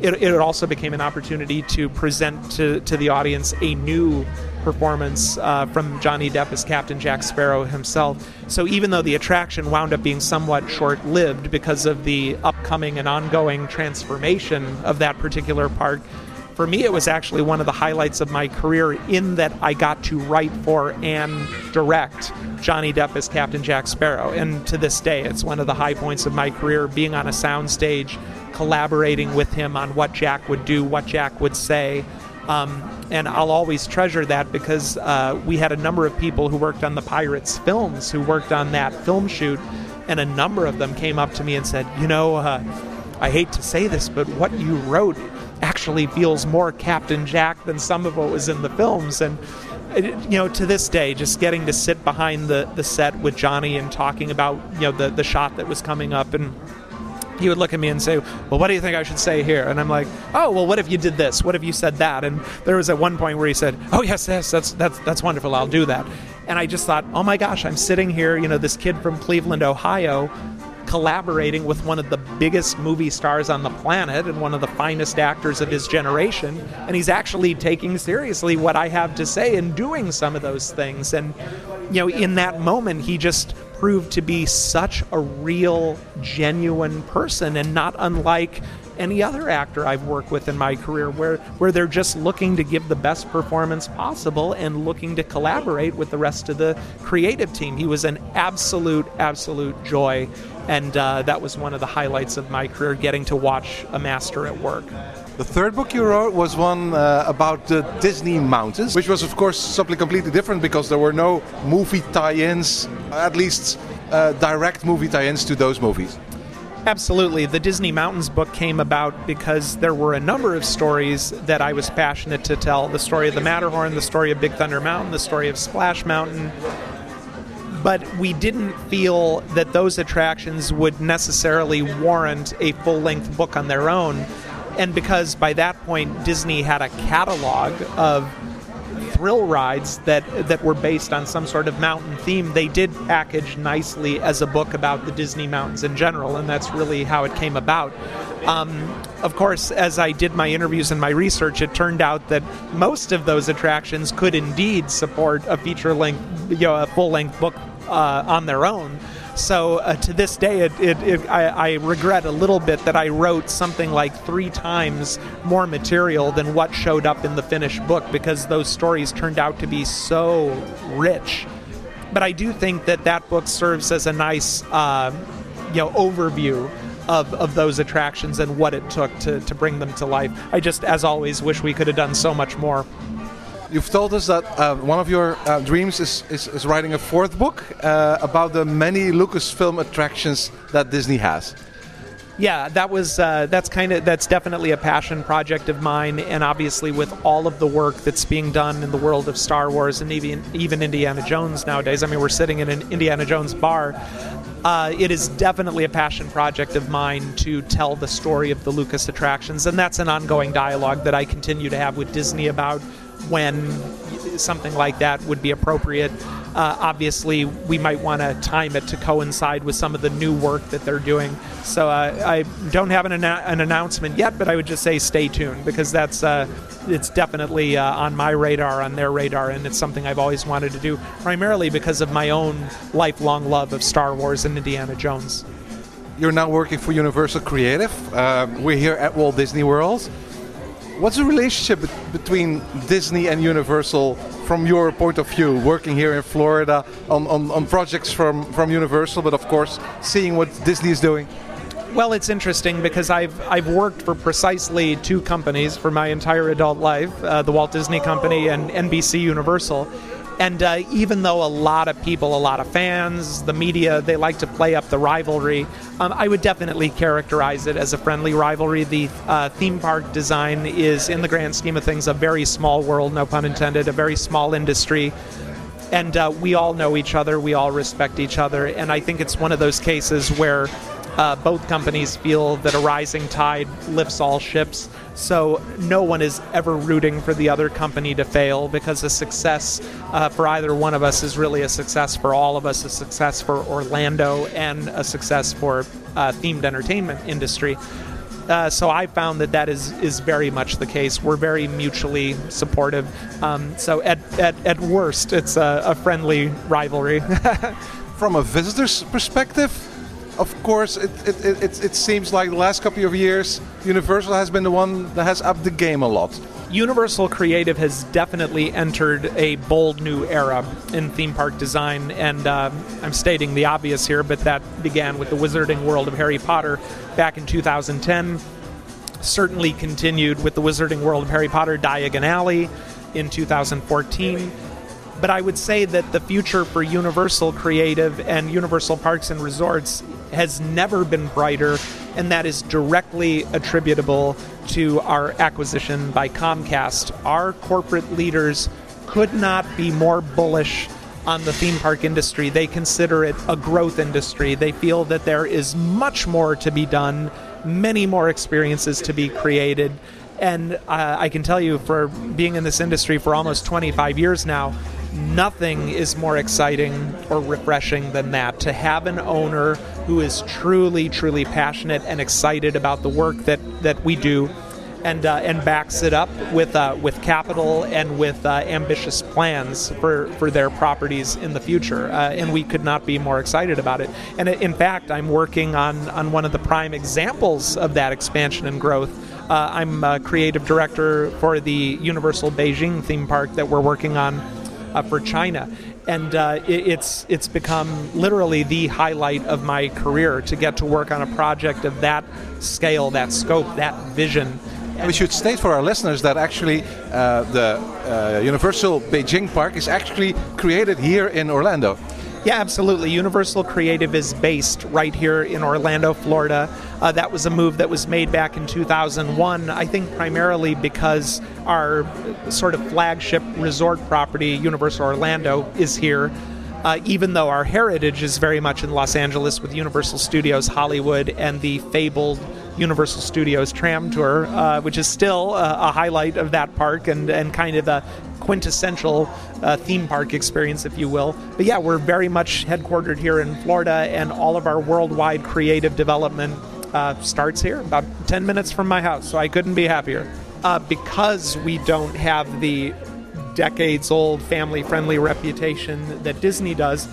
it, it also became an opportunity to present to, to the audience a new performance uh, from Johnny Depp as Captain Jack Sparrow himself. So even though the attraction wound up being somewhat short lived because of the upcoming and ongoing transformation of that particular park, for me, it was actually one of the highlights of my career in that I got to write for and direct Johnny Depp as Captain Jack Sparrow. And to this day, it's one of the high points of my career being on a soundstage, collaborating with him on what Jack would do, what Jack would say. Um, and I'll always treasure that because uh, we had a number of people who worked on the Pirates films who worked on that film shoot, and a number of them came up to me and said, You know, uh, I hate to say this, but what you wrote actually feels more Captain Jack than some of what was in the films. And you know, to this day, just getting to sit behind the, the set with Johnny and talking about you know the the shot that was coming up and. He would look at me and say, "Well, what do you think I should say here?" And I'm like, "Oh, well, what if you did this? What if you said that?" And there was at one point where he said, "Oh, yes, yes, that's that's that's wonderful. I'll do that." And I just thought, "Oh my gosh, I'm sitting here, you know, this kid from Cleveland, Ohio, collaborating with one of the biggest movie stars on the planet and one of the finest actors of his generation. And he's actually taking seriously what I have to say and doing some of those things. And, you know, in that moment, he just proved to be such a real, genuine person and not unlike any other actor I've worked with in my career where, where they're just looking to give the best performance possible and looking to collaborate with the rest of the creative team. He was an absolute, absolute joy and uh, that was one of the highlights of my career, getting to watch a master at work. The third book you wrote was one uh, about the Disney Mountains, which was, of course, something completely different because there were no movie tie ins, at least uh, direct movie tie ins to those movies. Absolutely. The Disney Mountains book came about because there were a number of stories that I was passionate to tell the story of the Matterhorn, the story of Big Thunder Mountain, the story of Splash Mountain, but we didn't feel that those attractions would necessarily warrant a full length book on their own. And because by that point Disney had a catalog of thrill rides that that were based on some sort of mountain theme, they did package nicely as a book about the Disney mountains in general, and that's really how it came about. Um, of course, as I did my interviews and my research, it turned out that most of those attractions could indeed support a feature length, you know, a full length book uh, on their own. So uh, to this day, it, it, it, I, I, regret a little bit that I wrote something like three times more material than what showed up in the finished book because those stories turned out to be so rich. But I do think that that book serves as a nice, uh, you know, overview of, of those attractions and what it took to, to bring them to life. I just, as always, wish we could have done so much more. You've told us that uh, one of your uh, dreams is, is, is, writing a fourth book uh, about the many Lucasfilm attractions that Disney has. Yeah, that was uh, that's kind of that's definitely a passion project of mine, and obviously with all of the work that's being done in the world of Star Wars and even even Indiana Jones nowadays. I mean, we're sitting in an Indiana Jones bar. Uh, it is definitely a passion project of mine to tell the story of the Lucas attractions, and that's an ongoing dialogue that I continue to have with Disney about when something like that would be appropriate. Uh, obviously, we might want to time it to coincide with some of the new work that they're doing. So uh, I don't have an, an, announcement yet, but I would just say stay tuned because that's uh, it's definitely uh, on my radar, on their radar, and it's something I've always wanted to do, primarily because of my own lifelong love of Star Wars and Indiana Jones. You're now working for Universal Creative. Uh, we're here at Walt Disney World. What's the relationship between Disney and Universal from your point of view, working here in Florida on, on, on, projects from, from Universal, but of course seeing what Disney is doing? Well, it's interesting because I've I've worked for precisely two companies for my entire adult life: uh, the Walt Disney Company and NBC Universal. And uh, even though a lot of people, a lot of fans, the media, they like to play up the rivalry, um, I would definitely characterize it as a friendly rivalry. The uh, theme park design is, in the grand scheme of things, a very small world, no pun intended, a very small industry. And uh, we all know each other, we all respect each other. And I think it's one of those cases where uh, both companies feel that a rising tide lifts all ships. So no one is ever rooting for the other company to fail because a success uh, for either one of us is really a success for all of us, a success for Orlando, and a success for uh, themed entertainment industry. Uh, so I found that that is is very much the case. We're very mutually supportive. Um, so at, at, at worst, it's a, a friendly rivalry. From a visitor's perspective, of course, it, it, it, it, seems like the last couple of years, Universal has been the one that has upped the game a lot. Universal Creative has definitely entered a bold new era in theme park design, and uh, I'm stating the obvious here, but that began with the Wizarding World of Harry Potter back in 2010. Certainly continued with the Wizarding World of Harry Potter Diagon Alley in 2014 but I would say that the future for Universal Creative and Universal Parks and Resorts has never been brighter, and that is directly attributable to our acquisition by Comcast. Our corporate leaders could not be more bullish on the theme park industry. They consider it a growth industry. They feel that there is much more to be done, many more experiences to be created. And uh, I can tell you, for being in this industry for almost 25 years now, nothing is more exciting or refreshing than that. To have an owner who is truly, truly passionate and excited about the work that, that we do. And, uh, and backs it up with uh, with capital and with uh, ambitious plans for, for their properties in the future, uh, and we could not be more excited about it. And in fact, I'm working on on one of the prime examples of that expansion and growth. Uh, I'm a creative director for the Universal Beijing theme park that we're working on uh, for China. And uh, it, it's it's become literally the highlight of my career to get to work on a project of that scale, that scope, that vision. we should state for our listeners that actually uh, the uh, Universal Beijing Park is actually created here in Orlando. Yeah, absolutely. Universal Creative is based right here in Orlando, Florida. Uh, that was a move that was made back in 2001, I think primarily because our sort of flagship resort property, Universal Orlando, is here. uh, even though our heritage is very much in Los Angeles with Universal Studios Hollywood and the fabled Universal Studios Tram Tour, uh, which is still a highlight of that park and, and kind of a quintessential uh, theme park experience, if you will. But yeah, we're very much headquartered here in Florida, and all of our worldwide creative development uh, starts here, about 10 minutes from my house, so I couldn't be happier. Uh, because we don't have the decades old family friendly reputation that Disney does,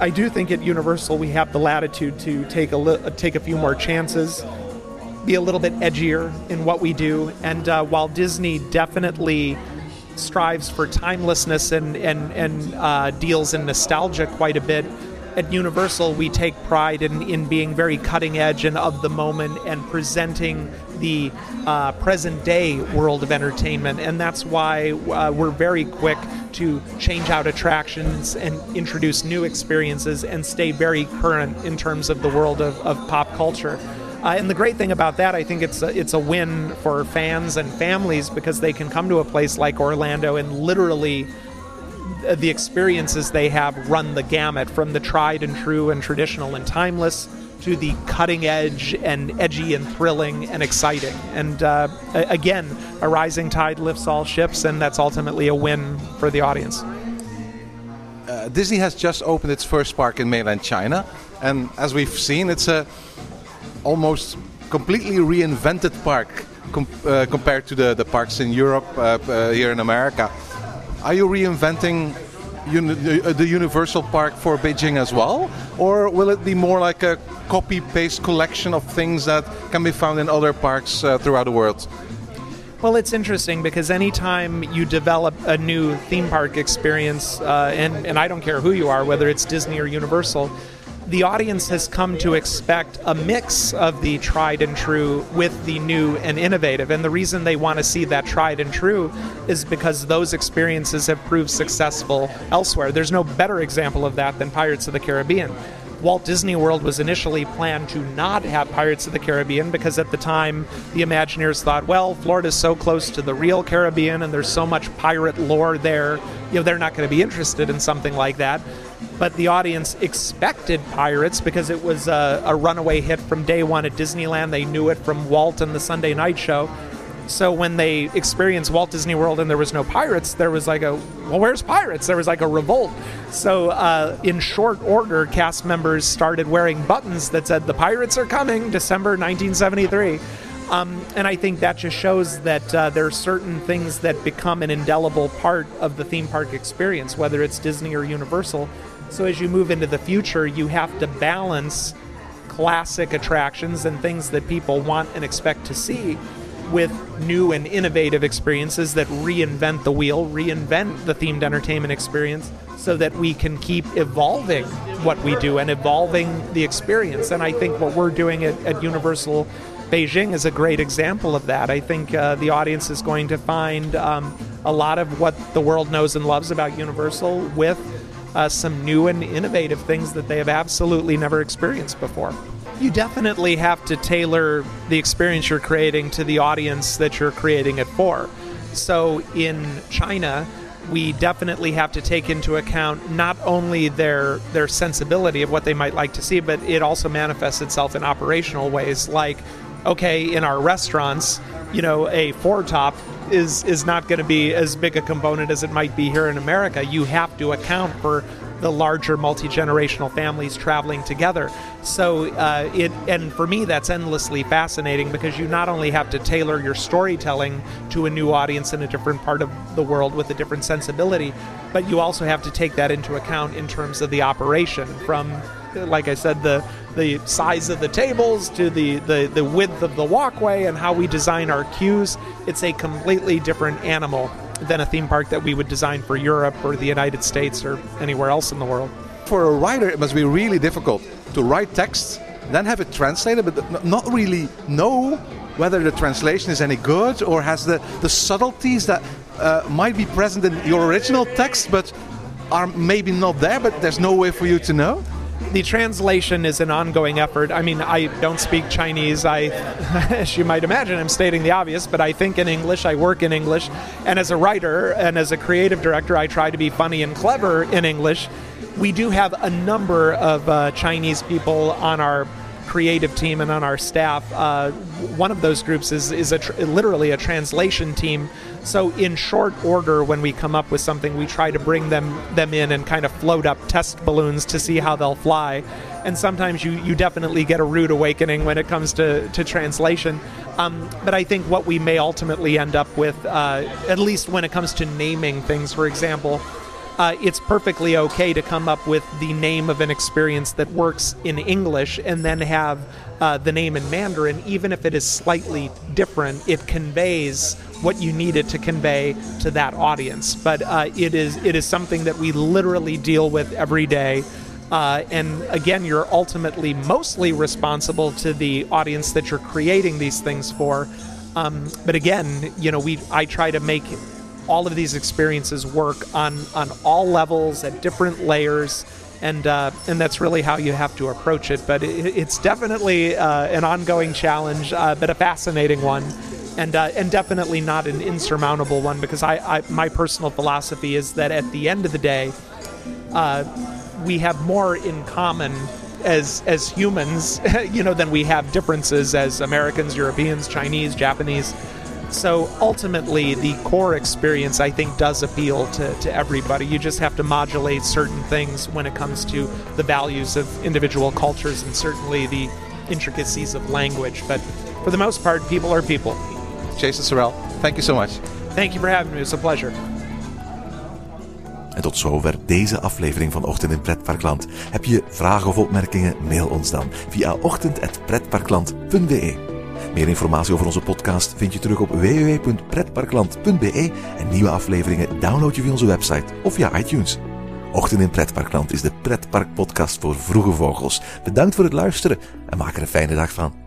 I do think at Universal we have the latitude to take a li- take a few more chances, be a little bit edgier in what we do, and uh, while Disney definitely strives for timelessness and and and uh, deals in nostalgia quite a bit. At Universal, we take pride in, in being very cutting edge and of the moment and presenting the uh, present day world of entertainment. And that's why uh, we're very quick to change out attractions and introduce new experiences and stay very current in terms of the world of, of pop culture. Uh, and the great thing about that, I think it's a, it's a win for fans and families because they can come to a place like Orlando and literally uh, the experiences they have run the gamut from the tried and true and traditional and timeless to the cutting edge and edgy and thrilling and exciting. And uh, again, a rising tide lifts all ships, and that's ultimately a win for the audience. Uh, Disney has just opened its first park in mainland China, and as we've seen, it's a almost completely reinvented park com- uh, compared to the, the parks in Europe, uh, uh, here in America. Are you reinventing uni- the, the Universal Park for Beijing as well? Or will it be more like a copy paste collection of things that can be found in other parks uh, throughout the world? Well, it's interesting because anytime you develop a new theme park experience, uh, and, and I don't care who you are, whether it's Disney or Universal, the audience has come to expect a mix of the tried and true with the new and innovative. And the reason they want to see that tried and true is because those experiences have proved successful elsewhere. There's no better example of that than Pirates of the Caribbean. Walt Disney World was initially planned to not have Pirates of the Caribbean because at the time the Imagineers thought, well, Florida's so close to the real Caribbean and there's so much pirate lore there, you know, they're not going to be interested in something like that. But the audience expected Pirates because it was a, a runaway hit from day one at Disneyland. They knew it from Walt and the Sunday Night Show. So when they experienced Walt Disney World and there was no pirates, there was like a well, where's pirates? There was like a revolt. So uh, in short order, cast members started wearing buttons that said "The pirates are coming," December 1973. Um, and I think that just shows that uh, there are certain things that become an indelible part of the theme park experience, whether it's Disney or Universal. So as you move into the future, you have to balance classic attractions and things that people want and expect to see with new and innovative experiences that reinvent the wheel, reinvent the themed entertainment experience so that we can keep evolving what we do and evolving the experience. And I think what we're doing at, at Universal Beijing is a great example of that. I think uh, the audience is going to find um, a lot of what the world knows and loves about Universal with uh, some new and innovative things that they have absolutely never experienced before you definitely have to tailor the experience you're creating to the audience that you're creating it for. So in China, we definitely have to take into account not only their their sensibility of what they might like to see, but it also manifests itself in operational ways. Like, okay, in our restaurants, you know, a four top is is not going to be as big a component as it might be here in America. You have to account for the larger multi generational families traveling together. So uh, it and for me that's endlessly fascinating because you not only have to tailor your storytelling to a new audience in a different part of the world with a different sensibility, but you also have to take that into account in terms of the operation from like I said, the the size of the tables to the, the, the width of the walkway and how we design our queues. It's a completely different animal than a theme park that we would design for Europe or the United States or anywhere else in the world. For a writer, it must be really difficult to write text, then have it translated, but not really know whether the translation is any good or has the, the subtleties that uh, might be present in your original text but are maybe not there, but there's no way for you to know? The translation is an ongoing effort. I mean, I don't speak Chinese. I, as you might imagine, I'm stating the obvious, but I think in English, I work in English, and as a writer and as a creative director, I try to be funny and clever in English. We do have a number of uh, Chinese people on our creative team and on our staff. Uh, one of those groups is, is a tr- literally a translation team. So in short order, when we come up with something, we try to bring them them in and kind of float up test balloons to see how they'll fly. And sometimes you, you definitely get a rude awakening when it comes to, to translation. Um, but I think what we may ultimately end up with, uh, at least when it comes to naming things, for example, uh, it's perfectly okay to come up with the name of an experience that works in English and then have uh, the name in Mandarin, even if it is slightly different, it conveys what you need it to convey to that audience. But uh, it is it is something that we literally deal with every day. Uh, and again, you're ultimately mostly responsible to the audience that you're creating these things for. Um, but again, you know, we I try to make all of these experiences work on on all levels at different layers and uh, and that's really how you have to approach it. But it, it's definitely uh, an ongoing challenge uh, but a fascinating one and uh, and definitely not an insurmountable one because I, I, my personal philosophy is that at the end of the day uh, we have more in common as as humans you know than we have differences as Americans Europeans Chinese Japanese so ultimately, the core experience, I think, does appeal to, to everybody. You just have to modulate certain things when it comes to the values of individual cultures and certainly the intricacies of language. But for the most part, people are people. Jason Surrell, thank you so much. Thank you for having me. It's a pleasure. En tot zover deze aflevering van Ochtend in Pretparkland. Heb je vragen of opmerkingen? Mail ons dan via ochtend.pretparkland.be. Meer informatie over onze podcast vind je terug op www.pretparkland.be en nieuwe afleveringen download je via onze website of via iTunes. Ochtend in Pretparkland is de pretparkpodcast voor vroege vogels. Bedankt voor het luisteren en maak er een fijne dag van.